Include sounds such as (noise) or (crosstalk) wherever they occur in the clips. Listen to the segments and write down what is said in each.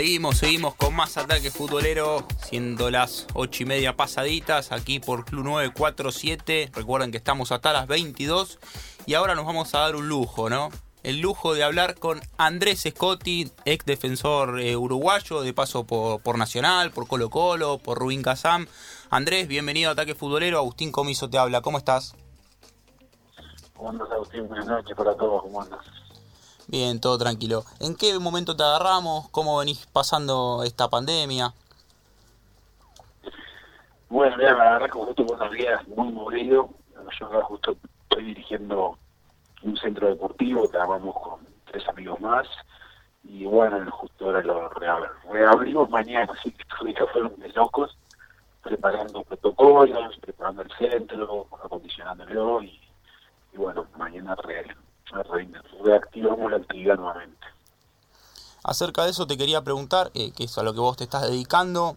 Seguimos, seguimos con más ataque futbolero, siendo las 8 y media pasaditas aquí por Club 947. Recuerden que estamos hasta las 22 y ahora nos vamos a dar un lujo, ¿no? El lujo de hablar con Andrés Scotti, ex defensor eh, uruguayo, de paso por, por, Nacional, por Colo Colo, por Rubín Kazam. Andrés, bienvenido a Ataque Futbolero. Agustín Comiso te habla, ¿cómo estás? ¿Cómo andas, Agustín? Buenas noches para todos, ¿cómo andas? Bien, todo tranquilo. ¿En qué momento te agarramos? ¿Cómo venís pasando esta pandemia? Bueno, mira, me agarré como justo con unos días muy movido. Yo ahora justo estoy dirigiendo un centro deportivo, trabajamos con tres amigos más. Y bueno, justo ahora lo reabrimos mañana, así que estos días fueron de locos, preparando protocolos, preparando el centro, acondicionándolo y, y bueno, mañana real reactivamos la actividad nuevamente. Acerca de eso te quería preguntar, eh, que es a lo que vos te estás dedicando.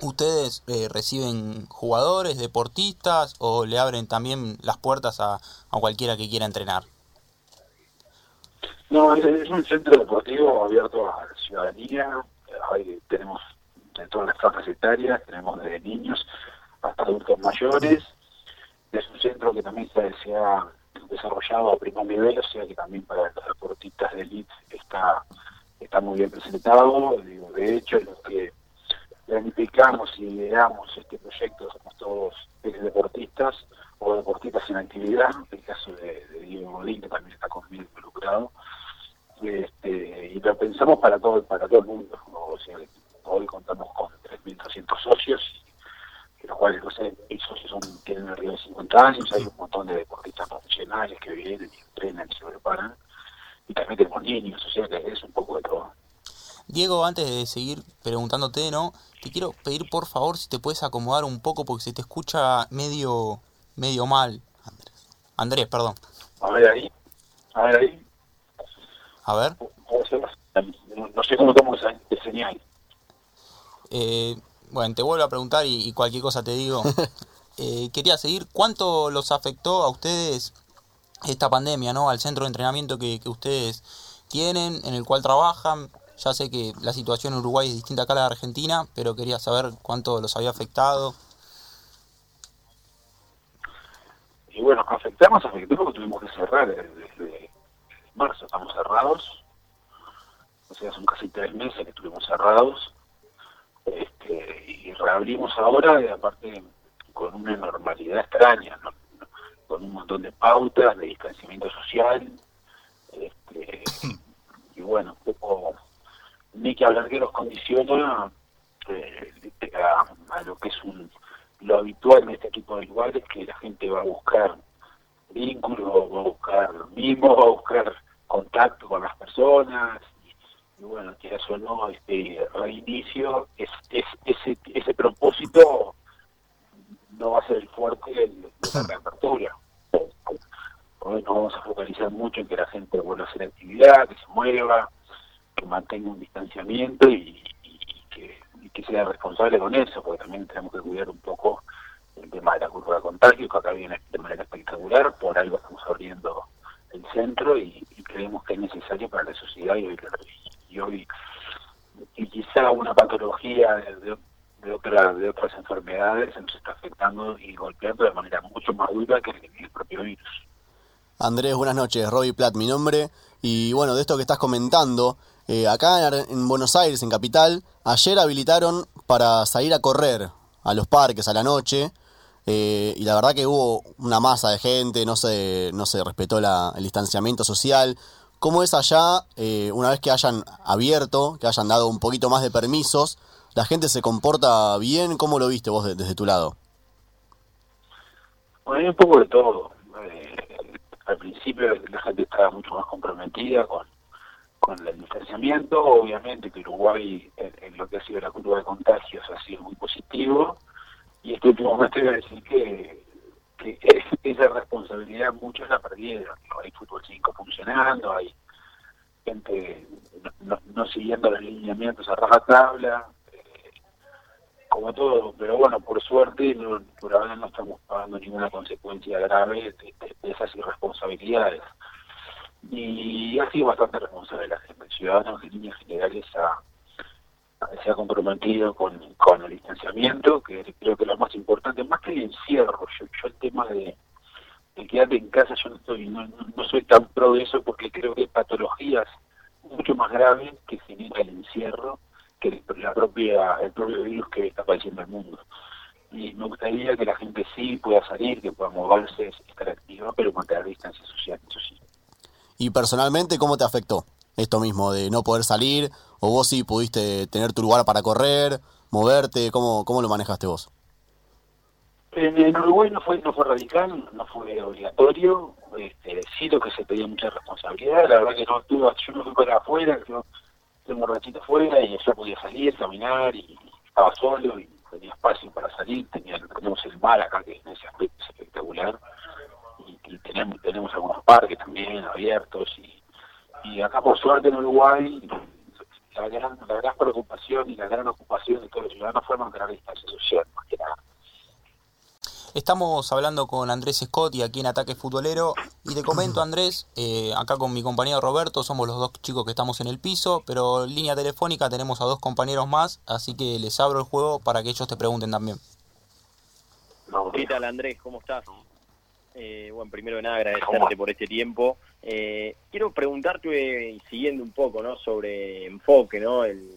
¿Ustedes eh, reciben jugadores, deportistas o le abren también las puertas a, a cualquiera que quiera entrenar? No, es, un centro deportivo abierto a la ciudadanía. Ahí tenemos de todas las franjas etarias, tenemos desde niños hasta adultos mayores. Es un centro que también se, se ha desarrollado a primer nivel, o sea que también para los deportistas de elite está, está muy bien presentado. De hecho, los que planificamos y lideramos este proyecto somos todos deportistas o deportistas en actividad, el caso de, Diego Godín, que también está conmigo involucrado, este, y lo pensamos para todo, para todo el mundo. O sea, hoy contamos con 3.200 socios los cuales los socios son, tienen arriba de 50 años, hay un montón de deportistas profesionales que vienen y entrenan y se preparan, y también tenemos niños, o sea que es un poco de todo. Diego, antes de seguir preguntándote, ¿no? Te quiero pedir por favor si te puedes acomodar un poco porque se te escucha medio medio mal, Andrés. Andrés, perdón. A ver ahí. A ver ahí. A ver. No sé cómo tomo esa señal. Eh, bueno, te vuelvo a preguntar y, cualquier cosa te digo. (laughs) Eh, quería seguir, ¿cuánto los afectó a ustedes esta pandemia, ¿no? Al centro de entrenamiento que, ustedes tienen, en el cual trabajan. Ya sé que la situación en Uruguay es distinta acá a la de Argentina, pero quería saber cuánto los había afectado. Y bueno, afectamos, afectó porque tuvimos que cerrar desde marzo, estamos cerrados. O sea, son casi tres meses que estuvimos cerrados este, y reabrimos ahora, y aparte con una normalidad extraña, con un montón de pautas de distanciamiento social, este, y bueno, poco, ni que hablar que los condiciona eh, a, lo que es un lo habitual en este tipo de lugares, que la gente va a buscar vínculos, va a buscar mimos, va a buscar contacto con las personas, y bueno, que eso no, este reinicio, es, ese, ese propósito no va a ser el fuerte de, la reapertura. Hoy nos vamos a focalizar mucho en que la gente vuelva a hacer actividad, que se mueva, que mantenga un distanciamiento y, que, que, sea responsable con eso, porque también tenemos que cuidar un poco el tema de la curva de contagio, que acá viene de manera espectacular, por algo estamos abriendo el centro y, creemos que es necesario para la sociedad y hoy y quizá una patología de, de, otra, de otras enfermedades nos está y golpeando de manera mucho más dura que el, propio virus. Andrés, buenas noches. Robbie Platt, mi nombre. Y bueno, de esto que estás comentando, eh, acá en, Buenos Aires, en Capital, ayer habilitaron para salir a correr a los parques a la noche. Eh, y la verdad que hubo una masa de gente, no se, no se respetó el distanciamiento social, ¿Cómo es allá, eh, una vez que hayan abierto, que hayan dado un poquito más de permisos, la gente se comporta bien? ¿Cómo lo viste vos desde tu lado? Bueno, hay un poco de todo. Eh, al principio la gente estaba mucho más comprometida con, el distanciamiento. Obviamente que Uruguay, en, lo que ha sido la curva de contagios, ha sido muy positivo. Y este último mes te voy a decir que (laughs) esa responsabilidad muchos la perdieron. Hay fútbol 5 funcionando, hay gente no, siguiendo los lineamientos a raja tabla, eh, como todo, pero bueno, por suerte, por ahora no estamos pagando ninguna consecuencia grave de, esas irresponsabilidades. Y ha sido bastante responsable la gente, el ciudadano en líneas generales ha, se ha comprometido con, con el distanciamiento, que creo que es lo más importante, más que el encierro. Yo, yo el tema de, de quedarte en casa, yo no, estoy, no, no soy tan pro de eso porque creo que hay patologías mucho más graves que genera el encierro que la propia, el propio virus que está padeciendo el mundo. Y me gustaría que la gente sí pueda salir, que pueda moverse, estar activa, pero mantener distancia social, eso sí. ¿Y personalmente cómo te afectó esto mismo de no poder salir? ¿O vos sí pudiste tener tu lugar para correr, moverte? ¿Cómo, cómo lo manejaste vos? En, Uruguay no fue, no fue radical, no fue obligatorio, este, sí lo que se pedía mucha responsabilidad, la verdad que no yo no fui para afuera, yo tengo un ratito afuera y yo podía salir, caminar y estaba solo y tenía espacio para salir, tenía, tenemos el mar acá que en ese aspecto es espectacular y, tenemos, tenemos algunos parques también abiertos y, y acá por suerte en Uruguay la gran, la gran preocupación y la gran ocupación de todos los ciudadanos fue mantener la distancia social, más que nada. Estamos hablando con Andrés Scott y aquí en Ataque Futbolero. Y te comento, Andrés, eh, acá con mi compañero Roberto, somos los dos chicos que estamos en el piso, pero en línea telefónica tenemos a dos compañeros más, así que les abro el juego para que ellos te pregunten también. ¿Qué tal, Andrés? ¿Cómo estás? Eh, bueno, primero de nada agradecerte por este tiempo. Eh, quiero preguntarte, siguiendo un poco, ¿no? Sobre enfoque, ¿no? El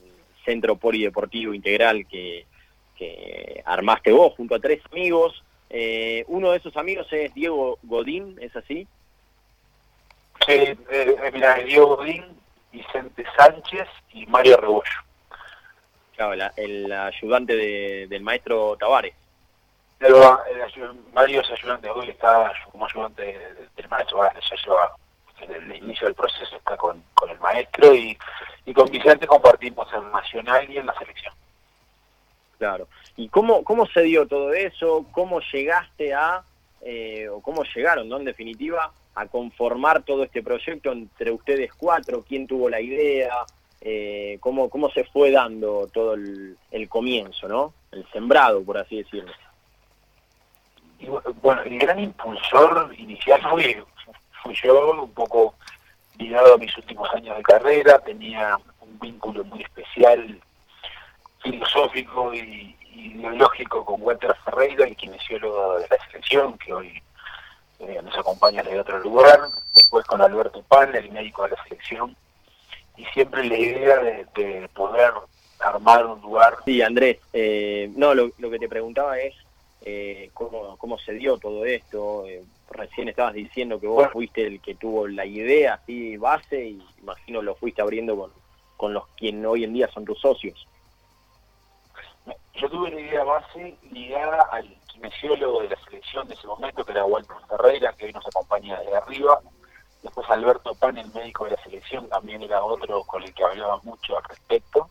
centro polideportivo integral que, que armaste vos junto a tres amigos. Eh, uno de esos amigos es Diego Godín, ¿es así? Sí, eh, mira, Diego Godín, Vicente Sánchez y Mario Rebollo. Claro, el ayudante del maestro Tavares. Pero, Mario es ayudante hoy, está como ayudante del maestro Tavares, ya lleva el inicio del proceso está con, con el maestro y, y con Vicente compartimos el nacional y en la selección. Claro. ¿Y cómo, cómo se dio todo eso? ¿Cómo llegaste a, eh, o cómo llegaron, ¿no? En definitiva, a conformar todo este proyecto entre ustedes cuatro? ¿Quién tuvo la idea? Eh, ¿cómo, ¿Cómo se fue dando todo el, comienzo, ¿no? El sembrado, por así decirlo. bueno, el gran impulsor inicial fui, fui yo, un poco ligado a mis últimos años de carrera, tenía un vínculo muy especial filosófico y, ideológico con Walter Ferreira, el kinesiólogo de la selección, que hoy eh, nos acompaña de otro lugar, después con Alberto Pan, el médico de la selección, y siempre la idea de, poder armar un lugar. Sí, Andrés, eh, no, lo, que te preguntaba es eh, cómo, cómo se dio todo esto. recién estabas diciendo que vos fuiste el que tuvo la idea así base y imagino lo fuiste abriendo con, con los quien hoy en día son tus socios yo tuve una idea base ligada al kinesiólogo de la selección de ese momento, que era Walter Ferreira, que hoy nos acompaña desde arriba. Después Alberto Pan, el médico de la selección, también era otro con el que hablaba mucho al respecto.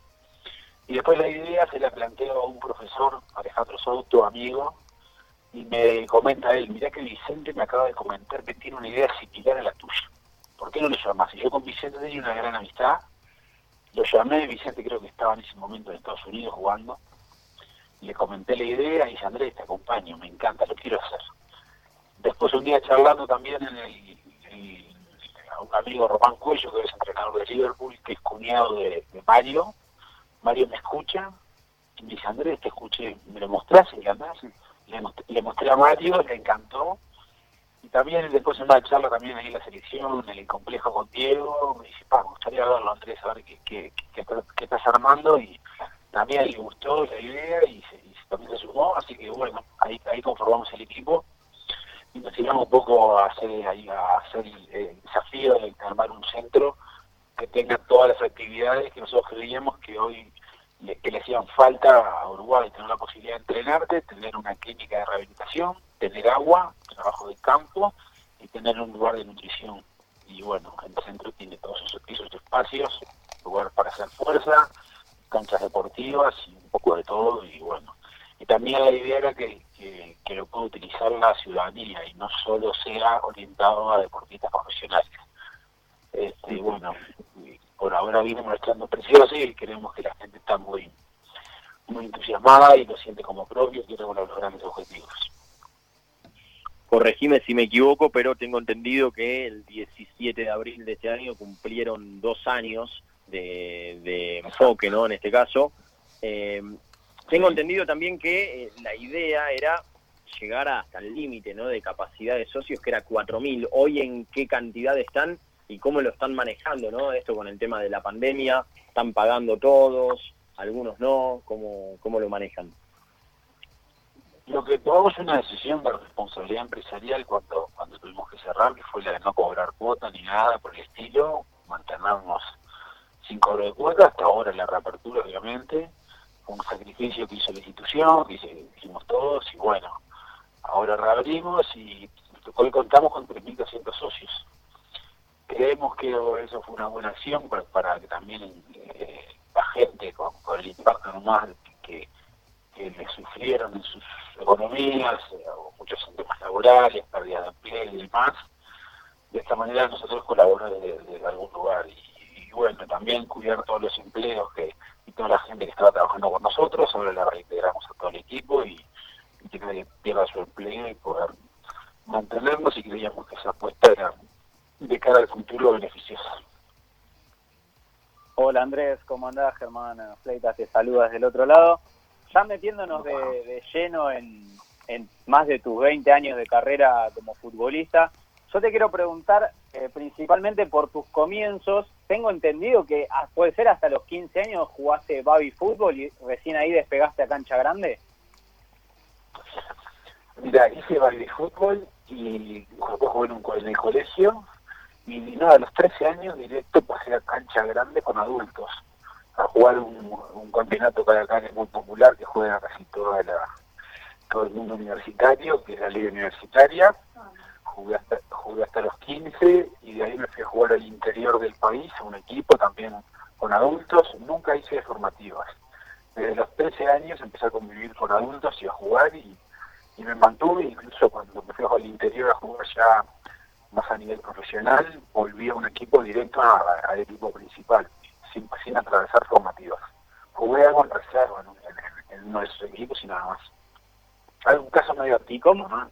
Y después la idea se la planteó a un profesor, Alejandro Souto, amigo, y me comenta él, mirá que Vicente me acaba de comentar que tiene una idea similar a la tuya. ¿Por qué no le llamas? Y yo con Vicente tenía una gran amistad, lo llamé, Vicente creo que estaba en ese momento en Estados Unidos jugando, le comenté la idea y dice, Andrés, te acompaño, me encanta, lo quiero hacer. Después un día charlando también en el, un amigo Román Cuello, que es entrenador de Liverpool, que es cuñado de, Mario, Mario me escucha y me dice, Andrés, te escuché, me lo mostraste, y le, le mostré a Mario, le encantó, y también después en una charla también ahí en la selección, en el complejo con Diego, me dice, pa, me gustaría verlo Andrés, a ver qué, qué, qué estás armando, y también le gustó la idea y, también se sumó, así que bueno, ahí, ahí conformamos el equipo y nos tiramos un poco a hacer, a hacer el, desafío de armar un centro que tenga todas las actividades que nosotros creíamos que hoy que le hacían falta a Uruguay, tener la posibilidad de entrenarte, tener una clínica de rehabilitación, tener agua, trabajo de campo y tener un lugar de nutrición. Y bueno, el centro tiene todos esos, esos espacios, lugar para hacer fuerza, canchas deportivas y un poco de todo y bueno. Y también la idea era que, que, lo pueda utilizar la ciudadanía y no solo sea orientado a deportistas profesionales. Este, bueno, por ahora viene mostrando precioso y queremos que la gente está muy muy entusiasmada y lo siente como propio y quiere lograr los grandes objetivos. Corregime si me equivoco, pero tengo entendido que el 17 de abril de este año cumplieron dos años de, enfoque, ¿no? En este caso, Eh, tengo entendido también que eh, la idea era llegar hasta el límite ¿no? de capacidad de socios, que era 4.000. Hoy, ¿en qué cantidad están y cómo lo están manejando? ¿no? Esto con el tema de la pandemia, ¿están pagando todos? ¿Algunos no? ¿Cómo, cómo lo manejan? Lo que tomamos una decisión de responsabilidad empresarial cuando, cuando tuvimos que cerrar, que fue la de no cobrar cuota ni nada por el estilo, mantenernos sin cobro de cuota, hasta ahora la reapertura obviamente, un sacrificio que hizo la institución, que hicimos todos, y bueno, ahora reabrimos y hoy contamos con 3.200 socios. Creemos que eso fue una buena acción para, que también eh, la gente con, el impacto normal que, que le sufrieron en sus economías, eh, muchos temas laborales, pérdida de empleo y demás, de esta manera nosotros colaboramos desde, algún lugar y, bueno, también cuidar todos los empleos que y toda la gente que estaba trabajando con nosotros, ahora la reintegramos a todo el equipo y, que nadie pierda su empleo y poder mantenernos y creíamos que esa apuesta era de cara al futuro beneficiosa. Hola Andrés, ¿cómo andás? Germán Fleitas te saluda desde el otro lado. Ya metiéndonos de, lleno en, en, más de tus 20 años de carrera como futbolista, yo te quiero preguntar eh, principalmente por tus comienzos. Tengo entendido que ah, puede ser hasta los 15 años jugaste baby fútbol y recién ahí despegaste a cancha grande. Mira, hice baby fútbol y jugué en, en el colegio y nada, a los 13 años directo pasé a cancha grande con adultos a jugar un, un campeonato que acá es muy popular que juega casi toda la, todo el mundo universitario, que es la liga universitaria. Jugué hasta, jugué hasta los 15 y de ahí me fui a jugar al interior del país, a un equipo también con adultos. Nunca hice formativas. Desde los 13 años empecé a convivir con adultos y a jugar y, me mantuve, incluso cuando me fui al interior a jugar ya más a nivel profesional, volví a un equipo directo al equipo principal sin, atravesar formativas. Jugué algo en reserva en, en, uno de esos equipos y nada más. Algún caso medio ¿Cómo? ¿no?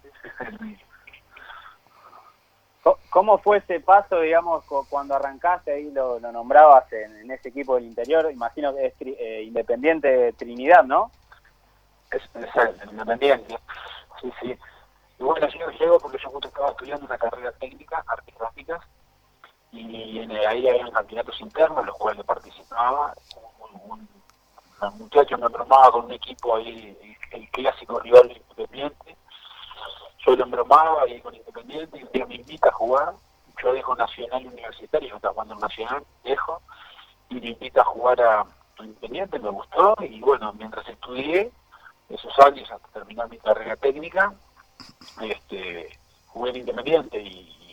¿Cómo fue ese paso, digamos, cuando arrancaste ahí lo, nombrabas en, ese equipo del interior? Imagino que es eh, Independiente Trinidad, ¿no? Es, Independiente. Sí, sí. Y bueno, yo llego porque yo justo estaba estudiando una carrera técnica, artes gráficas, y en, ahí había campeonatos internos en los cuales participaba. Un, muchacho me bromaba con un equipo ahí, el, clásico rival de Independiente. Yo lo bromaba ahí con Independiente y me invita a jugar. Yo dejo Nacional Universitario, yo estaba jugando en Nacional, dejo, y me invita a jugar a, Independiente, me gustó, y bueno, mientras estudié esos años hasta terminar mi carrera técnica, este, jugué en Independiente y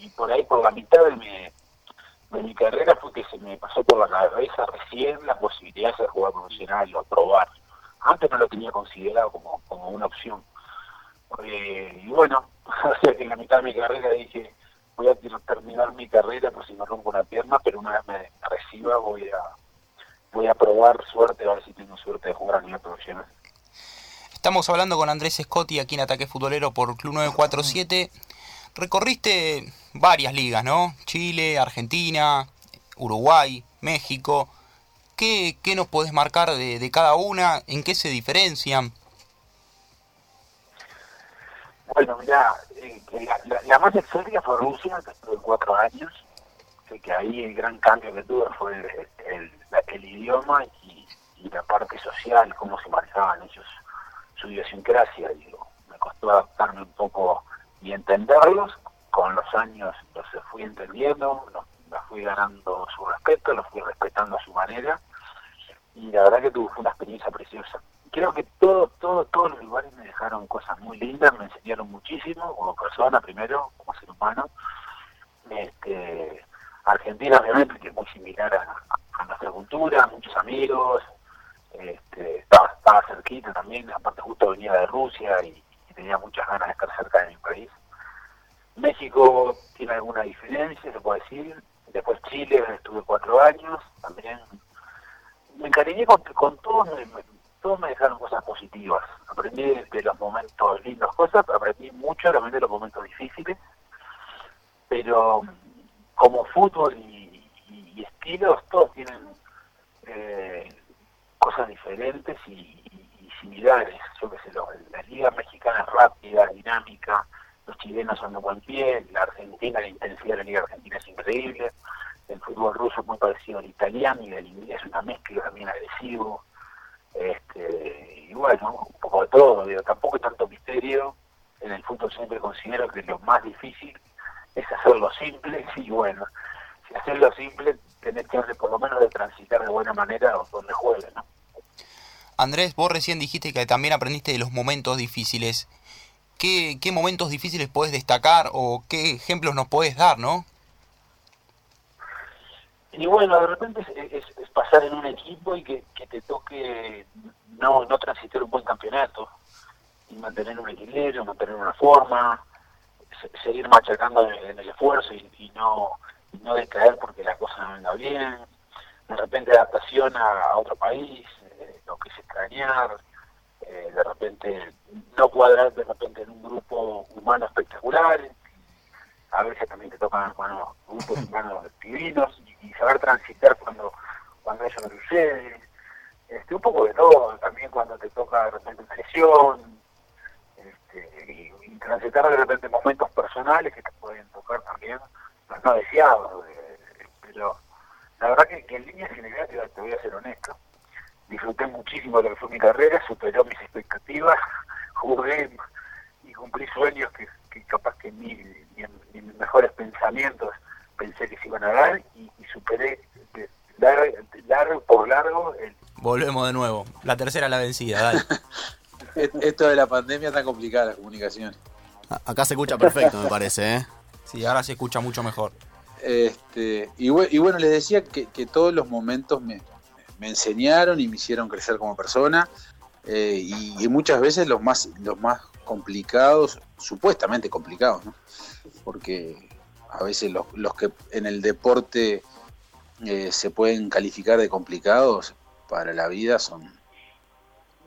y por ahí, por la mitad de mi, de mi carrera, fue que se me pasó por la cabeza recién la posibilidad de ser jugador profesional o probar. Antes no lo tenía considerado como, como una opción. Eh, y bueno, (laughs) o en la mitad de mi carrera dije, voy a terminar mi carrera por si me rompo una pierna, pero una vez me reciba voy a voy a probar suerte, a ver si tengo suerte de jugar a nivel profesional. Estamos hablando con Andrés Scotti aquí en Ataque Futbolero por Club 947 recorriste varias ligas, ¿no? Chile, Argentina, Uruguay, México. ¿Qué, qué nos podés marcar de, cada una? ¿En qué se diferencian? Bueno, mira, eh, la, más exótica fue Rusia, que estuve cuatro años, que ahí el gran cambio que tuve fue el, el, idioma y, la parte social, cómo se manejaban ellos, su idiosincrasia. Digo, me costó adaptarme un poco y entenderlos. Con los años los fui entendiendo, los, fui ganando su respeto, los fui respetando a su manera y la verdad que tuve una experiencia preciosa. Creo que todo, todo, todos los lugares me dejaron cosas muy lindas, me enseñaron muchísimo como persona primero, como ser humano. Este, Argentina obviamente que es muy similar a, nuestra cultura, muchos amigos, este, estaba, estaba cerquita también, aparte justo venía de Rusia y tenía muchas ganas de estar cerca de mi país. México tiene alguna diferencia, se puede decir. Después Chile, estuve cuatro años, también me encariñé con, con todos, me, todos me dejaron cosas positivas. Aprendí de los momentos lindos cosas, aprendí mucho también de los momentos difíciles, pero como fútbol y, estilos, todos tienen eh, cosas diferentes y, similares. Yo qué sé, la liga mexicana es rápida, dinámica, los chilenos son de buen pie, la Argentina, la intensidad de la liga argentina es increíble, el fútbol ruso es muy parecido al italiano y el inglés es una mezcla también agresivo. Este, y bueno, un poco de todo, digo, tampoco hay tanto misterio. En el fútbol siempre considero que lo más difícil es hacerlo simple (laughs) y bueno, si hacerlo simple tenés que por lo menos de transitar de buena manera donde juegue, ¿no? Andrés, vos recién dijiste que también aprendiste de los momentos difíciles. ¿Qué, qué momentos difíciles podés destacar o qué ejemplos nos podés dar, no? Y bueno, de repente es, pasar en un equipo y que, te toque no, no transitar un buen campeonato y mantener un equilibrio, mantener una forma, seguir machacando en el esfuerzo y, no, no decaer porque la cosa no venga bien, de repente adaptación a, otro país, eh, lo que es extrañar, eh, de repente no cuadrar de repente en un grupo humano espectacular, a veces también te tocan bueno, grupos (laughs) humanos divinos y, saber transitar cuando, cuando eso no sucede. Este, un poco de todo, también cuando te toca de repente una lesión, este, y, transitar de repente momentos personales que te pueden tocar también, los no deseados. Eh, pero la verdad que, en línea general te, voy a ser honesto. Disfruté muchísimo de lo que fue mi carrera, superó mis expectativas, (laughs) jugué y cumplí sueños que, capaz que ni, ni, en, mis mejores pensamientos pensé que se iban a dar y, superé largo, por largo el... Volvemos de nuevo, la tercera la vencida, dale. (laughs) Esto de la pandemia está complicada la comunicación. Acá se escucha perfecto, me parece, ¿eh? Sí, ahora se escucha mucho mejor. Este, y, bueno, les decía que, todos los momentos me, enseñaron y me hicieron crecer como persona. Eh, y, muchas veces los más, los más complicados, supuestamente complicados, ¿no? Porque a veces los, los que en el deporte eh, se pueden calificar de complicados para la vida son,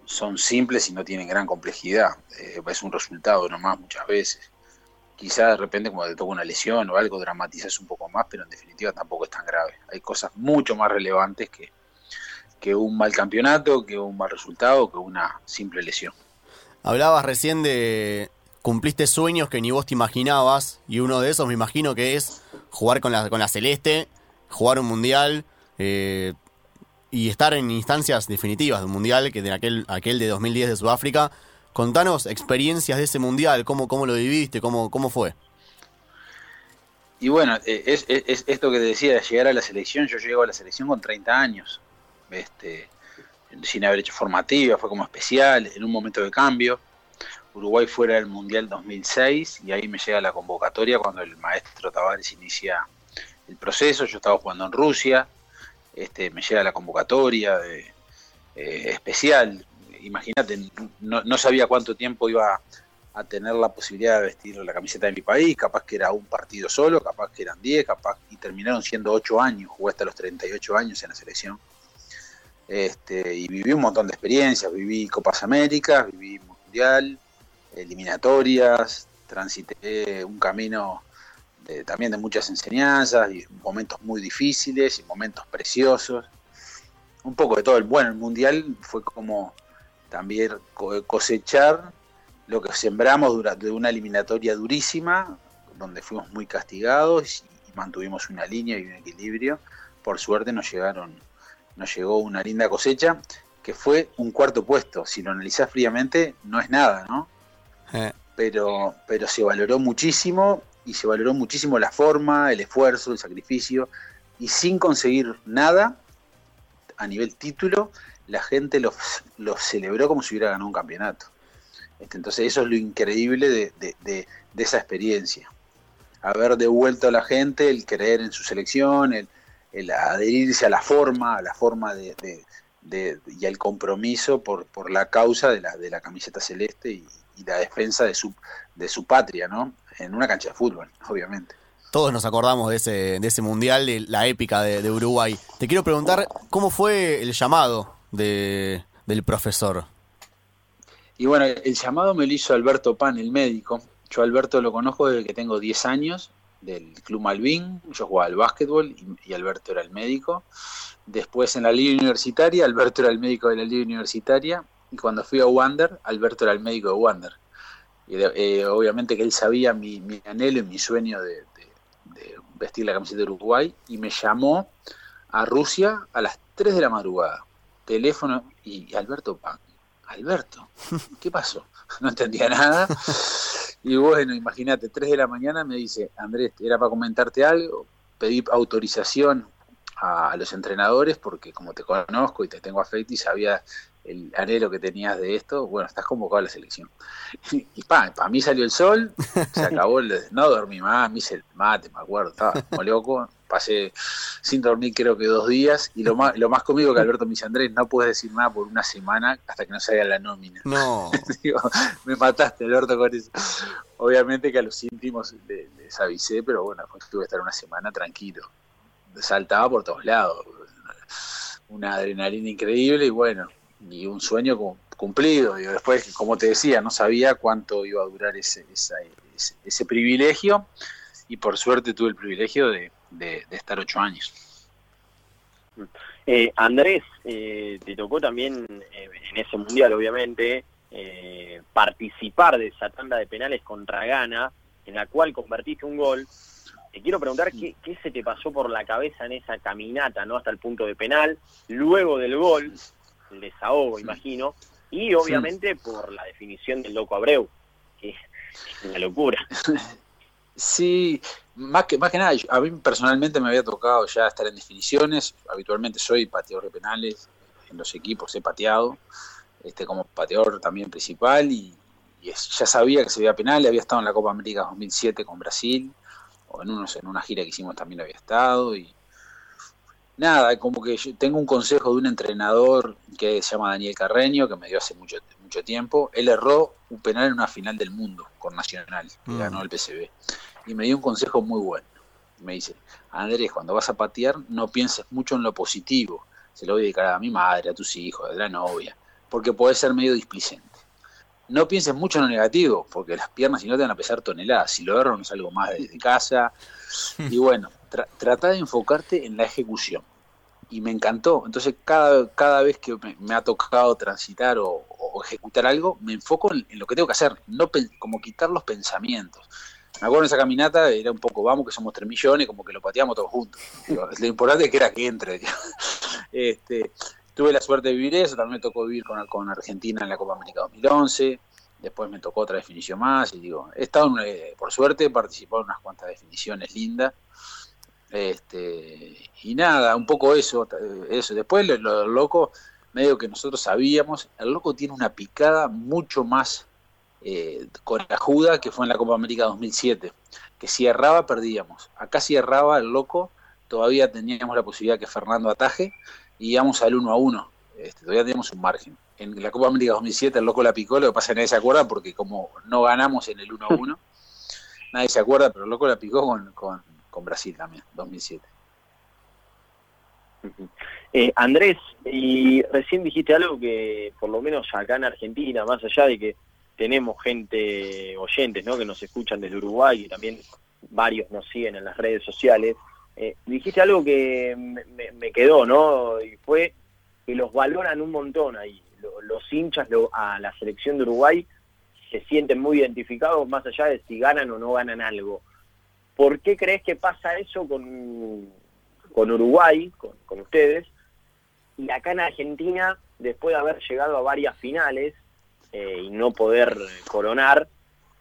son simples y no tienen gran complejidad. Eh, es un resultado nomás muchas veces. Quizás de repente como te toca una lesión o algo dramatizas un poco más, pero en definitiva tampoco es tan grave. Hay cosas mucho más relevantes que, que un mal campeonato, que un mal resultado, que una simple lesión. Hablabas recién de cumpliste sueños que ni vos te imaginabas y uno de esos me imagino que es jugar con la, con la Celeste, jugar un mundial, eh, y estar en instancias definitivas de un mundial, que de aquel, aquel de 2010 de Sudáfrica. Contanos experiencias de ese mundial, cómo, cómo lo viviste, cómo, cómo fue. Y bueno, eh, es, es, esto que te decía de llegar a la selección, yo llego a la selección con 30 años, este, sin haber hecho formativa, fue como especial, en un momento de cambio. Uruguay fuera del Mundial 2006 y ahí me llega la convocatoria cuando el maestro Tavares inicia el proceso, yo estaba jugando en Rusia, este, me llega la convocatoria eh, especial. Imagínate, no, sabía cuánto tiempo iba a tener la posibilidad de vestir la camiseta de mi país, capaz que era un partido solo, capaz que eran 10, capaz, y terminaron siendo 8 años, jugué hasta los 38 años en la selección. Este, y viví un montón de experiencias, viví Copas Américas, viví Mundial, eliminatorias, transité un camino también de muchas enseñanzas y momentos muy difíciles y momentos preciosos. Un poco de todo. El, bueno, el Mundial fue como también cosechar lo que sembramos durante una eliminatoria durísima, donde fuimos muy castigados y mantuvimos una línea y un equilibrio. Por suerte nos llegaron, nos llegó una linda cosecha, que fue un cuarto puesto. Si lo analizás fríamente, no es nada, ¿no? Eh. Pero, pero se valoró muchísimo y se valoró muchísimo la forma, el esfuerzo, el sacrificio, y sin conseguir nada a nivel título, la gente lo, celebró como si hubiera ganado un campeonato. Este, entonces eso es lo increíble de, esa experiencia. Haber devuelto a la gente el creer en su selección, el, adherirse a la forma, a la forma de, y al compromiso por, por la causa de la, de la camiseta celeste y, y la defensa de su, de su patria, ¿no? En una cancha de fútbol, obviamente. Todos nos acordamos de ese, de ese mundial, de la épica de, Uruguay. Te quiero preguntar, ¿cómo fue el llamado de, del profesor? Y bueno, el llamado me lo hizo Alberto Pan, el médico. Yo Alberto lo conozco desde que tengo 10 años. del Club Malvin, yo jugaba al básquetbol y, Alberto era el médico. Después en la liga universitaria, Alberto era el médico de la liga universitaria. Y cuando fui a Wander, Alberto era el médico de Wander. Y eh, obviamente que él sabía mi, anhelo y mi sueño de, vestir la camiseta de Uruguay y me llamó a Rusia a las 3 de la madrugada. Teléfono y Alberto Pan. Alberto, (laughs) ¿qué pasó? (laughs) No entendía nada. Y bueno, imagínate, 3 de la mañana me dice, Andrés, era para comentarte algo, pedí autorización a, los entrenadores porque como te conozco y te tengo afecto y sabía el anhelo que tenías de esto, bueno, estás convocado a la selección. (laughs) Y, para mí salió el sol, se (laughs) acabó el... No dormí más, me hice el mate, me acuerdo, estaba como loco, pasé sin dormir creo que dos días y lo más, lo más conmigo que Alberto me dice, Andrés, no puedes decir nada por una semana hasta que no salga la nómina. No. (laughs) me mataste, Alberto, con eso. Obviamente que a los íntimos les, avisé, pero bueno, tuve que estar una semana tranquilo. Saltaba por todos lados. Una adrenalina increíble y bueno, y un sueño cumplido. Y después, como te decía, no sabía cuánto iba a durar ese, ese, privilegio y por suerte tuve el privilegio de, estar ocho años. Eh, Andrés, eh, te tocó también eh, en ese mundial, obviamente, participar de esa tanda de penales contra Ghana, en la cual convertiste un gol. Te quiero preguntar qué, qué se te pasó por la cabeza en esa caminata, ¿no? Hasta el punto de penal. Luego del gol, desahogo, imagino, y obviamente por la definición del loco Abreu, que es una locura. (laughs) Sí, más que, más que nada, a mí personalmente me había tocado ya estar en definiciones, habitualmente soy pateador de penales en los equipos, he pateado, este como pateador también principal y, ya sabía que se veía penal, había estado en la Copa América 2007 con Brasil, o en, unos, en una gira que hicimos también había estado, y, nada, como que yo tengo un consejo de un entrenador que se llama Daniel Carreño, que me dio hace mucho, mucho tiempo. Él erró un penal en una final del mundo con Nacional, que mm. ganó el PCB. Y me dio un consejo muy bueno. Me dice, Andrés, cuando vas a patear, no pienses mucho en lo positivo. Se lo voy a dedicar a mi madre, a tus hijos, a la novia, porque puede ser medio displicente. No pienses mucho en lo negativo, porque las piernas si no te van a pesar toneladas. Si lo erro no salgo más desde casa. (laughs) Y bueno, trata de enfocarte en la ejecución. Y me encantó. Entonces, cada, cada vez que me, ha tocado transitar o, ejecutar algo, me enfoco en, lo que tengo que hacer, no como quitar los pensamientos. Me acuerdo en esa caminata, era un poco, vamos, que somos tres millones, como que lo pateamos todos juntos. (laughs) lo importante es que era que entre. (laughs) Este, tuve la suerte de vivir eso, también me tocó vivir con, con Argentina en la Copa América 2011 después me tocó otra definición más y digo, he estado, eh, por suerte, participado en unas cuantas definiciones lindas este, y nada, un poco eso, eso. Después lo, loco, medio que nosotros sabíamos, el loco tiene una picada mucho más eh, corajuda que fue en la Copa América 2007, que si erraba perdíamos. Acá si erraba el loco, todavía teníamos la posibilidad que Fernando ataje y íbamos al 1 a 1. Este, todavía teníamos un margen. En la Copa América 2007 el loco la picó, lo que pasa es nadie se acuerda porque como no ganamos en el 1 a 1, (laughs) nadie se acuerda, pero el loco la picó con con Brasil también, 2007. Eh, Andrés, y recién dijiste algo que por lo menos acá en Argentina, más allá de que tenemos gente, oyentes, ¿no? que nos escuchan desde Uruguay y también varios nos siguen en las redes sociales, eh, dijiste algo que me, quedó, ¿no? Y fue que los valoran un montón ahí. Los hinchas a la selección de Uruguay se sienten muy identificados más allá de si ganan o no ganan algo. ¿Por qué crees que pasa eso con, con Uruguay, con, ustedes? Y acá en Argentina, después de haber llegado a varias finales eh, y no poder coronar,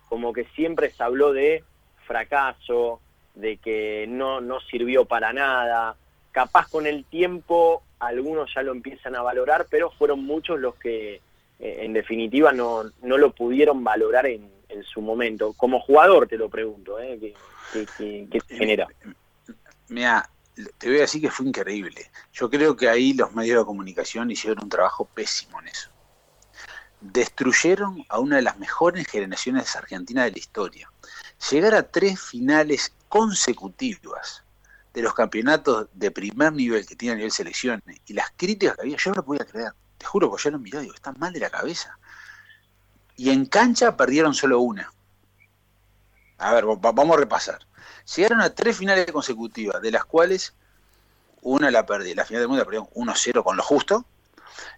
como que siempre se habló de fracaso, de que no, no sirvió para nada. Capaz con el tiempo algunos ya lo empiezan a valorar, pero fueron muchos los que eh, en definitiva no, no lo pudieron valorar en, en su momento. Como jugador te lo pregunto, ¿eh? ¿Qué, genera? Mira, te voy a decir que fue increíble. Yo creo que ahí los medios de comunicación hicieron un trabajo pésimo en eso. Destruyeron a una de las mejores generaciones argentinas de la historia. Llegar a tres finales consecutivas de los campeonatos de primer nivel que tiene a nivel selección y las críticas que había, yo no lo podía creer. Te juro que yo lo miré y digo, están mal de la cabeza. Y en cancha perdieron solo una a ver, vamos a repasar. Llegaron a tres finales consecutivas, de las cuales una la perdí, la final del mundo la perdieron 1-0 con lo justo.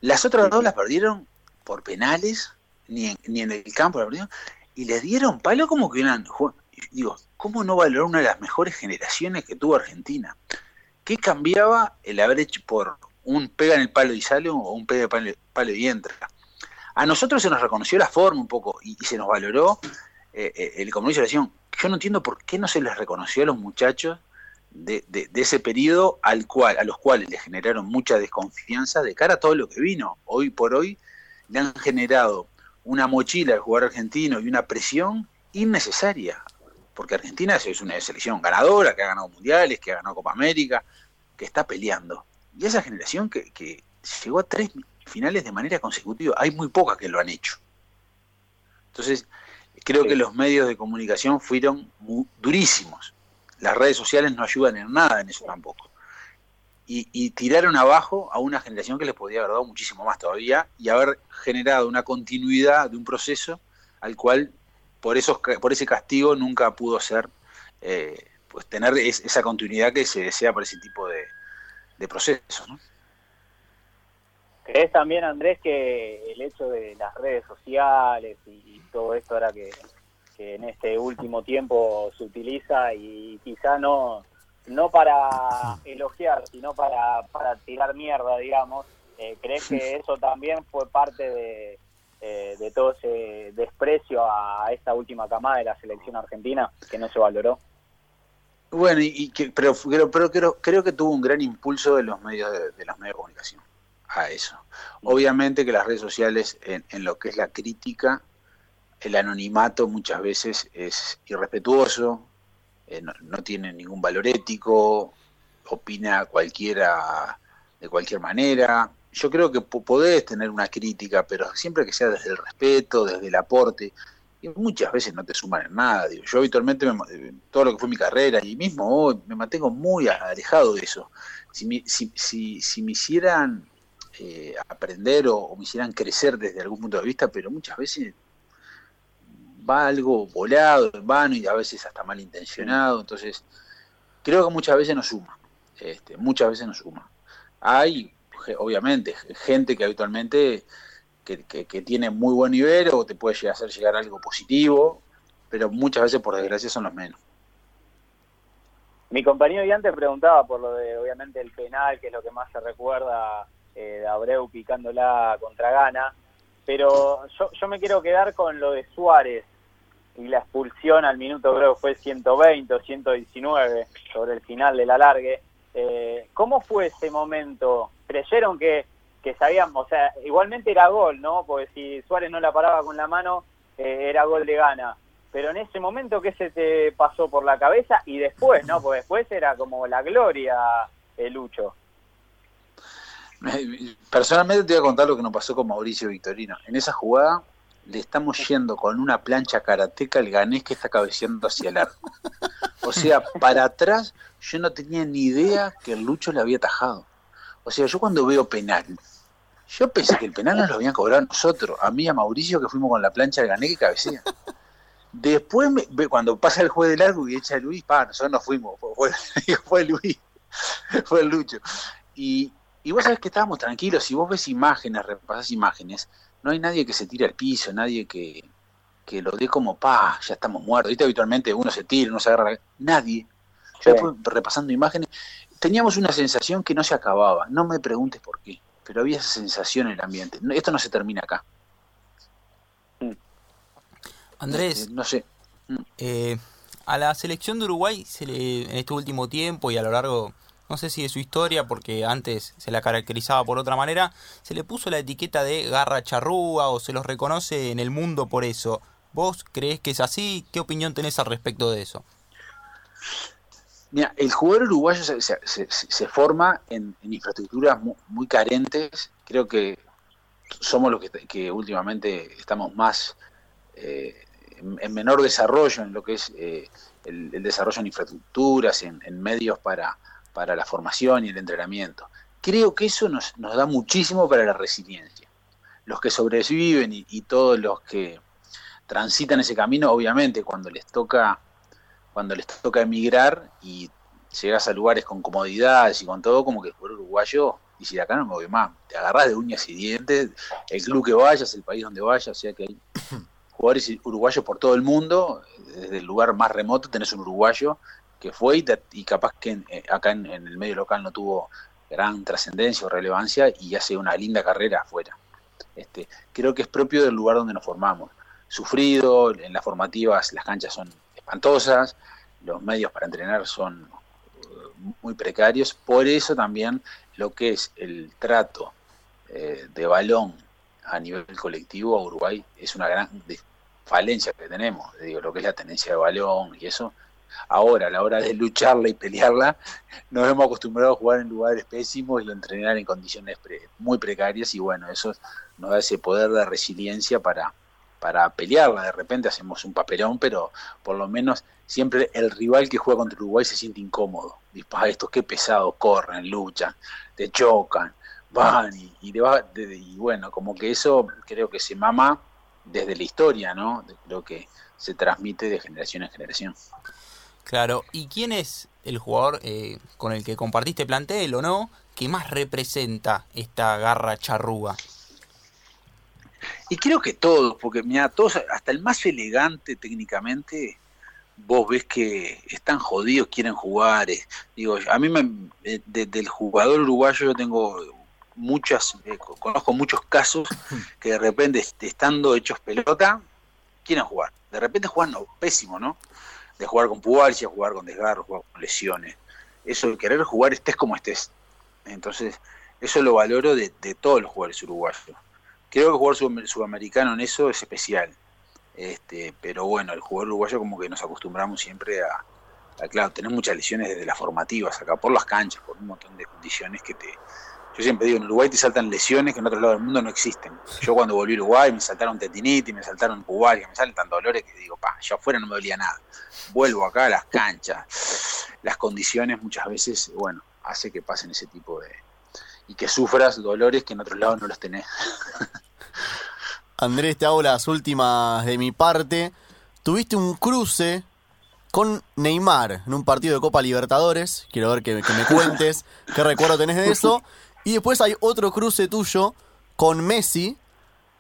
Las otras dos las perdieron por penales, ni en, ni en el campo la perdieron, y les dieron palo como que eran. Digo, ¿cómo no valorar una de las mejores generaciones que tuvo Argentina? ¿Qué cambiaba el haber hecho por un pega en el palo y sale o un pega en el palo, y entra? A nosotros se nos reconoció la forma un poco y, se nos valoró eh, eh, el compromiso de la Yo no entiendo por qué no se les reconoció a los muchachos de, ese periodo al cual, a los cuales le generaron mucha desconfianza de cara a todo lo que vino. Hoy por hoy le han generado una mochila al jugador argentino y una presión innecesaria, porque Argentina es una selección ganadora, que ha ganado mundiales, que ha ganado Copa América, que está peleando. Y esa generación que, que llegó a tres finales de manera consecutiva, hay muy pocas que lo han hecho. Entonces, creo que los medios de comunicación fueron durísimos. Las redes sociales no ayudan en nada en eso tampoco. Y, tiraron abajo a una generación que les podía haber dado muchísimo más todavía y haber generado una continuidad de un proceso al cual por, esos, por ese castigo nunca pudo ser, eh, pues tener esa continuidad que se desea por ese tipo de, procesos. ¿no? ¿Crees también, Andrés, que el hecho de las redes sociales y, todo esto ahora que, que en este último tiempo se utiliza y quizá no no para elogiar, sino para, para tirar mierda, digamos. Eh, ¿Crees que eso también fue parte de, eh, de todo ese desprecio a esta última camada de la selección argentina que no se valoró? Bueno, y, que, pero, pero, creo, creo que tuvo un gran impulso de los medios de, los medios de comunicación a eso. Obviamente que las redes sociales en, en lo que es la crítica, el anonimato muchas veces es irrespetuoso, eh, no, tiene ningún valor ético, opina cualquiera de cualquier manera. Yo creo que podés tener una crítica, pero siempre que sea desde el respeto, desde el aporte, y muchas veces no te suman en nada. Yo habitualmente, eh, todo lo que fue mi carrera y mismo hoy, me mantengo muy alejado de eso. Si, si, si, me hicieran eh, aprender o, me hicieran crecer desde algún punto de vista, pero muchas veces va algo volado, en vano y a veces hasta malintencionado. Entonces, creo que muchas veces nos suma. Este, muchas veces nos suma. Hay, obviamente, gente que habitualmente que, tiene muy buen nivel o te puede hacer llegar algo positivo, pero muchas veces, por desgracia, son los menos. Mi compañero Ian te preguntaba por lo de, obviamente, el penal, que es lo que más se recuerda de Abreu picándola contra Gana. Pero yo, yo me quiero quedar con lo de Suárez y la expulsión al minuto creo que fue 120 o 119 sobre el final del alargue. Eh, ¿Cómo fue ese momento? ¿Creyeron que, que sabían, o sea, igualmente era gol, ¿no? Porque si Suárez no la paraba con la mano, eh, era gol de gana. Pero en ese momento, ¿qué se te pasó por la cabeza? Y después, ¿no? Porque después era como la gloria, el Lucho. (laughs) Personalmente te voy a contar lo que nos pasó con Mauricio Victorino. En esa jugada le estamos yendo con una plancha karateca al ganés que está cabeceando hacia el arco. O sea, para atrás yo no tenía ni idea que el Lucho le había tajado. O sea, yo cuando veo penal, yo pensé que el penal nos lo habían cobrado nosotros, a mí y a Mauricio que fuimos con la plancha al ganés que cabecea. Después, cuando pasa el juez de largo y echa a Luis, pa, nosotros nos fuimos, fue, fue (laughs) Luis, fue el Lucho. Y, y vos sabés que estábamos tranquilos, si vos ves imágenes, repasás imágenes, no hay nadie que se tire al piso, nadie que, lo dé como, pa, ya estamos muertos. ¿Viste? Habitualmente uno se tira, uno se agarra. Nadie. Yo después, repasando imágenes, teníamos una sensación que no se acababa. No me preguntes por qué, pero había esa sensación en el ambiente. Esto no se termina acá. Andrés, eh, no sé. Eh, a la selección de Uruguay se le, en este último tiempo y a lo largo no sé si de su historia, porque antes se la caracterizaba por otra manera, se le puso la etiqueta de garra charrúa o se los reconoce en el mundo por eso. ¿Vos crees que es así? ¿Qué opinión tenés al respecto de eso? Mira, el jugador uruguayo se, forma en, infraestructuras muy, carentes. Creo que somos los que, últimamente estamos más eh, en, menor desarrollo en lo que es eh, el, desarrollo en infraestructuras, en medios para, para la formación y el entrenamiento. Creo que eso nos, da muchísimo para la resiliencia. Los que sobreviven y, todos los que transitan ese camino, obviamente cuando les toca cuando les toca emigrar y llegas a lugares con comodidades y con todo, como que el uruguayo dice, acá no me voy más, te agarras de uñas y dientes, el club que vayas, el país donde vayas, o sea que hay jugadores uruguayos por todo el mundo, desde el lugar más remoto tenés un uruguayo que fue y, capaz que eh, acá en, el medio local no tuvo gran trascendencia o relevancia y hace una linda carrera afuera. Este, creo que es propio del lugar donde nos formamos. Sufrido, en las formativas las canchas son espantosas, los medios para entrenar son eh, muy precarios, por eso también lo que es el trato eh, de balón a nivel colectivo a Uruguay es una gran falencia que tenemos, digo, lo que es la tenencia de balón y eso. Ahora, a la hora de lucharla y pelearla, nos hemos acostumbrado a jugar en lugares pésimos y a entrenar en condiciones muy precarias y bueno, eso nos da ese poder de resiliencia para, para pelearla. De repente hacemos un papelón, pero por lo menos siempre el rival que juega contra Uruguay se siente incómodo. Dispara estos qué pesados, corren, luchan, te chocan, van y, y, bueno, como que eso creo que se mama desde la historia, ¿no? Creo que se transmite de generación en generación. Claro, ¿y quién es el jugador eh, con el que compartiste plantel o no que más representa esta garra charruga? Y creo que todos, porque mira, todos, hasta el más elegante técnicamente, vos ves que están jodidos, quieren jugar. Eh, digo, a mí me, eh, del jugador uruguayo yo tengo muchas, eh, conozco muchos casos (laughs) que de repente estando hechos pelota, quieren jugar. De repente juegan no, pésimo, ¿no? De jugar con pubalcia, jugar con desgarro, jugar con lesiones. Eso de querer jugar estés como estés. Entonces, eso lo valoro de, todos los jugadores uruguayos. Creo que el jugador sudamericano en eso es especial. Este, pero bueno, el jugador uruguayo como que nos acostumbramos siempre a, claro, tener muchas lesiones desde las formativas acá, por las canchas, por un montón de condiciones que te... Yo siempre digo, en Uruguay te saltan lesiones que en otros lados del mundo no existen. Yo cuando volví a Uruguay me saltaron tendinitis, me saltaron pubalgia, me salen tantos dolores que digo, pa, yo afuera no me dolía nada. Vuelvo acá a las canchas. Las condiciones muchas veces, bueno, hace que pasen ese tipo de... y que sufras dolores que en otros lados no los tenés. (laughs) Andrés, te hago las últimas de mi parte. Tuviste un cruce con Neymar en un partido de Copa Libertadores. Quiero ver que, me cuentes (laughs) qué recuerdo tenés de eso. Y después hay otro cruce tuyo con Messi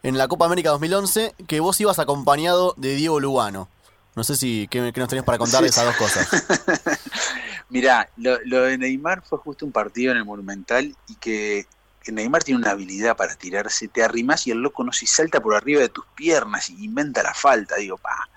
en la Copa América 2011 que vos ibas acompañado de Diego Lugano. No sé si qué, nos tenés para contar de esas dos cosas. (laughs) Mirá, lo, lo, de Neymar fue justo un partido en el Monumental y que Neymar tiene una habilidad para tirarse, te arrimas y el loco no se salta por arriba de tus piernas y inventa la falta, digo, pa.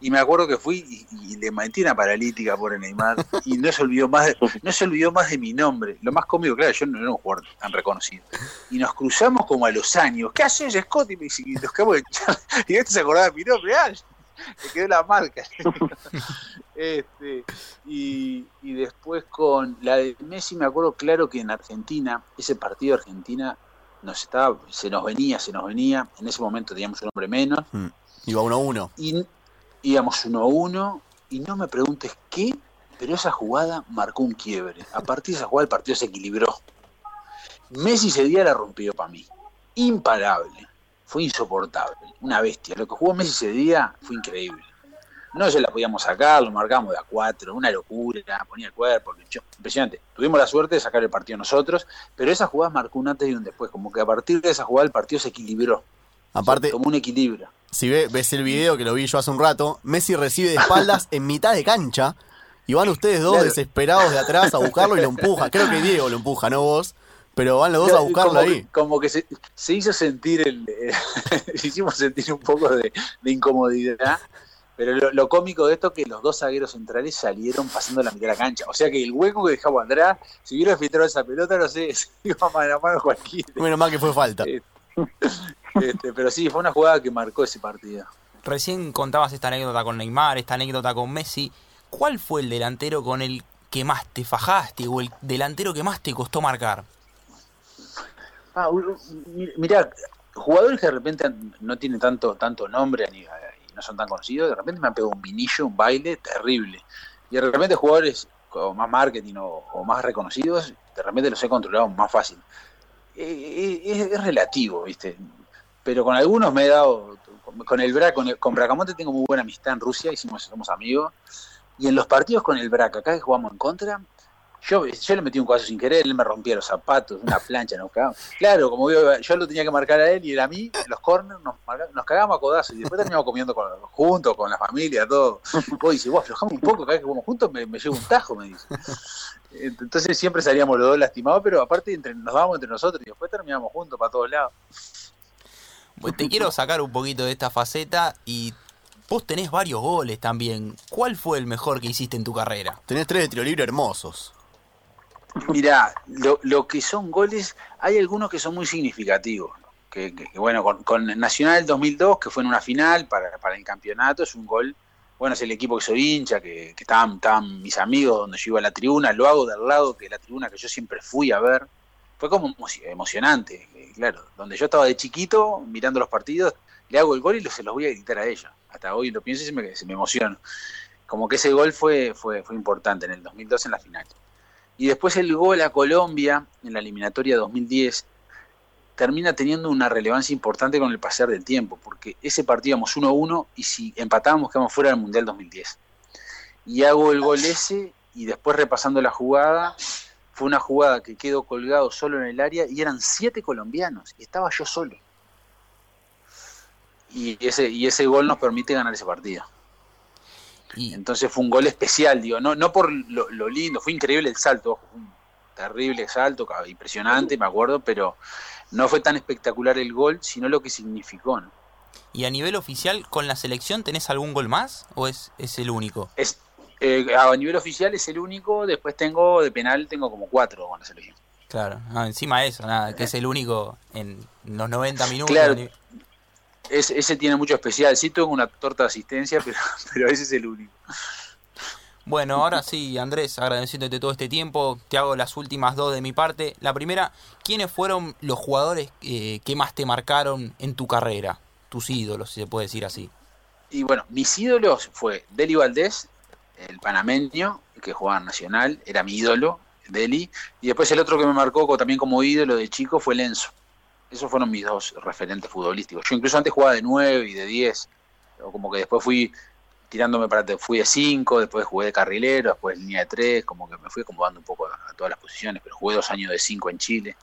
Y me acuerdo que fui y, le metí una paralítica por Neymar y no se olvidó más de, no se olvidó más de mi nombre. Lo más cómico, claro, yo no era un jugador tan reconocido. Y nos cruzamos como a los años. ¿Qué haces, Scott? Y, me, y nos quedamos (laughs) Y este se acordaba de mi nombre, real me quedó la marca. (laughs) este, y, después con la de Messi, me acuerdo claro que en Argentina, ese partido de Argentina nos estaba, se nos venía, se nos venía. En ese momento teníamos un hombre menos. Mm, iba 1 a 1. Y íbamos 1 a 1. Y no me preguntes qué, pero esa jugada marcó un quiebre. A partir de esa jugada el partido se equilibró. Messi ese día la rompió para mí. Imparable fue insoportable, una bestia. Lo que jugó Messi ese día fue increíble. No se la podíamos sacar, lo marcamos de a cuatro, una locura, ponía el cuerpo, impresionante. Tuvimos la suerte de sacar el partido nosotros, pero esa jugada marcó un antes y un después, como que a partir de esa jugada el partido se equilibró. Aparte, como un equilibrio. Si ves el video que lo vi yo hace un rato, Messi recibe de espaldas en mitad de cancha y van ustedes dos desesperados de atrás a buscarlo y lo empuja. Creo que Diego lo empuja, no vos. Pero van los dos a buscarlo ahí. como que se, hizo sentir el. (laughs) hicimos sentir un poco de, incomodidad. Pero lo, cómico de esto es que los dos zagueros centrales salieron pasando la mitad de la cancha. O sea que el hueco que dejaba atrás, si hubiera filtrado esa pelota, no sé, (laughs) se iba a mano a mano cualquiera. Menos mal que fue falta. Este, (laughs) este, pero sí, fue una jugada que marcó ese partido. Recién contabas esta anécdota con Neymar, esta anécdota con Messi. ¿Cuál fue el delantero con el que más te fajaste o el delantero que más te costó marcar? Ah, mira, jugadores que de repente no tienen tanto, tanto nombre y no son tan conocidos, de repente me han pegado un vinillo, un baile terrible. Y de repente jugadores con más marketing o, más reconocidos, de repente los he controlado más fácil. Eh, es, relativo, ¿viste? Pero con algunos me he dado, con el, con, el, con Bracamonte tengo muy buena amistad en Rusia, hicimos, somos amigos, Y en los partidos con el Braca, acá que jugamos en contra, yo, yo le metí un caso sin querer, él me rompía los zapatos, una plancha, nos cagamos. Claro, como yo, yo lo tenía que marcar a él y él a mí, en los corners nos, nos cagamos a codazos y después terminamos comiendo con, juntos, con la familia, todo. Vos dices, vos aflojamos un poco, cada vez que jugamos juntos me, me llevo un tajo, me dice. Entonces siempre salíamos los dos lastimados, pero aparte entre, nos dábamos entre nosotros y después terminamos juntos para todos lados. Pues te quiero sacar un poquito de esta faceta y vos tenés varios goles también. ¿Cuál fue el mejor que hiciste en tu carrera? Tenés tres de tiro libre hermosos. Mira, lo, lo, que son goles, hay algunos que son muy significativos. Que, que, bueno, con, con, Nacional 2002, que fue en una final para, para, el campeonato, es un gol. Bueno, es el equipo que soy hincha, que, que estaban, estaban, mis amigos donde yo iba a la tribuna, lo hago del lado que la tribuna que yo siempre fui a ver. Fue como emocionante, claro. Donde yo estaba de chiquito mirando los partidos, le hago el gol y se los voy a gritar a ella. Hasta hoy lo pienso y se me, se me emociono. Como que ese gol fue, fue, fue importante en el 2002 en la final. Y después el gol a Colombia en la eliminatoria 2010 termina teniendo una relevancia importante con el pasar del tiempo, porque ese partido íbamos 1-1 y si empatábamos quedamos fuera del Mundial 2010. Y hago el gol ese y después repasando la jugada, fue una jugada que quedó colgado solo en el área y eran siete colombianos y estaba yo solo. Y ese, y ese gol nos permite ganar ese partido. Y... Entonces fue un gol especial, digo, no, no por lo, lo lindo, fue increíble el salto, un terrible salto, impresionante, me acuerdo, pero no fue tan espectacular el gol, sino lo que significó. ¿no? ¿Y a nivel oficial, con la selección, tenés algún gol más o es, es el único? Es, eh, a nivel oficial es el único, después tengo de penal, tengo como cuatro con la selección. Claro, no, encima de eso, nada, que es el único en los 90 minutos. Claro, es, ese tiene mucho especial. Sí tengo una torta de asistencia, (laughs) pero, pero ese es el único. Bueno, ahora sí, Andrés, agradeciéndote todo este tiempo, te hago las últimas dos de mi parte. La primera, ¿quiénes fueron los jugadores eh, que más te marcaron en tu carrera? Tus ídolos, si se puede decir así. Y bueno, mis ídolos fue Deli Valdés, el panameño, que jugaba en Nacional, era mi ídolo, Deli. Y después el otro que me marcó también como ídolo de chico fue Lenzo. Esos fueron mis dos referentes futbolísticos. Yo incluso antes jugaba de 9 y de 10. O como que después fui tirándome para fui de 5, después jugué de carrilero, después línea de 3, como que me fui acomodando un poco a, a, todas las posiciones, pero jugué dos años de 5 en Chile.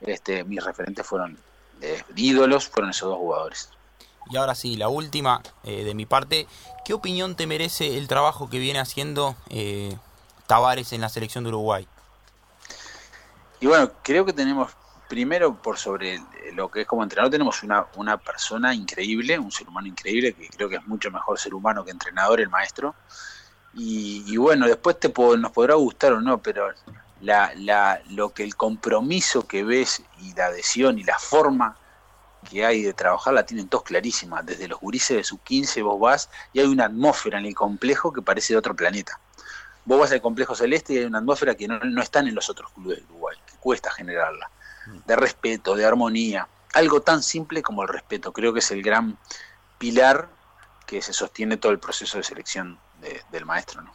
Este, mis referentes fueron eh, ídolos, fueron esos dos jugadores. Y ahora sí, la última eh, de mi parte, ¿qué opinión te merece el trabajo que viene haciendo eh, Tavares en la selección de Uruguay? Y bueno, creo que tenemos primero por sobre lo que es como entrenador tenemos una, una persona increíble, un ser humano increíble, que creo que es mucho mejor ser humano que entrenador, el maestro. Y, y bueno, después te nos podrá gustar o no, pero la, la, lo que el compromiso que ves y la adhesión y la forma que hay de trabajar la tienen todos clarísima. Desde los gurises de sub 15 vos vas y hay una atmósfera en el complejo que parece de otro planeta. Vos vas al complejo celeste y hay una atmósfera que no, no están en los otros clubes de Uruguay, que cuesta generarla de respeto, de armonía. Algo tan simple como el respeto. Creo que es el gran pilar que se sostiene todo el proceso de selección de, del maestro. ¿no?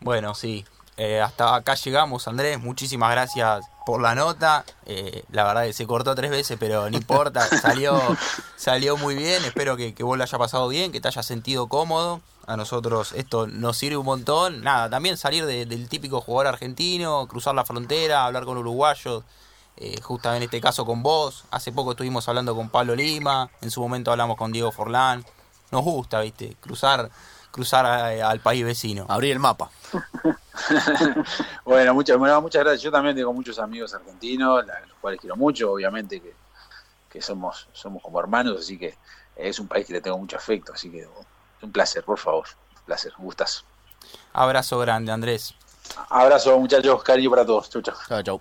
Bueno, sí. Eh, hasta acá llegamos, Andrés. Muchísimas gracias por la nota. Eh, la verdad que se cortó tres veces, pero no importa. (laughs) Salió, salió muy bien. Espero que, que vos lo haya pasado bien, que te hayas sentido cómodo. A nosotros esto nos sirve un montón. Nada, también salir de, del típico jugador argentino, cruzar la frontera, hablar con uruguayos. Eh, justamente en este caso con vos. Hace poco estuvimos hablando con Pablo Lima, en su momento hablamos con Diego Forlán. Nos gusta, viste, cruzar cruzar a, al país vecino. Abrir el mapa. (laughs) bueno, muchas, bueno, muchas gracias. Yo también tengo muchos amigos argentinos, los cuales quiero mucho, obviamente que, que somos, somos como hermanos, así que es un país que le tengo mucho afecto, así que un placer, por favor. Un placer, un gustazo. Abrazo grande, Andrés. Abrazo, muchachos, cariño para todos. Chau, chau. Chau, chau.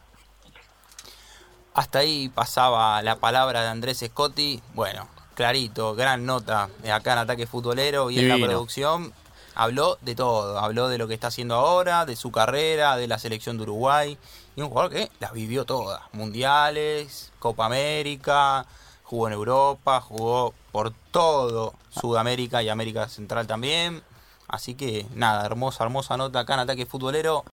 Hasta ahí pasaba la palabra de Andrés Scotti. Bueno, clarito, gran nota acá en Ataque Futbolero y Divino. en la producción. Habló de todo, habló de lo que está haciendo ahora, de su carrera, de la selección de Uruguay. Y un jugador que las vivió todas. Mundiales, Copa América, jugó en Europa, jugó por todo Sudamérica y América Central también. Así que nada, hermosa, hermosa nota acá en Ataque Futbolero.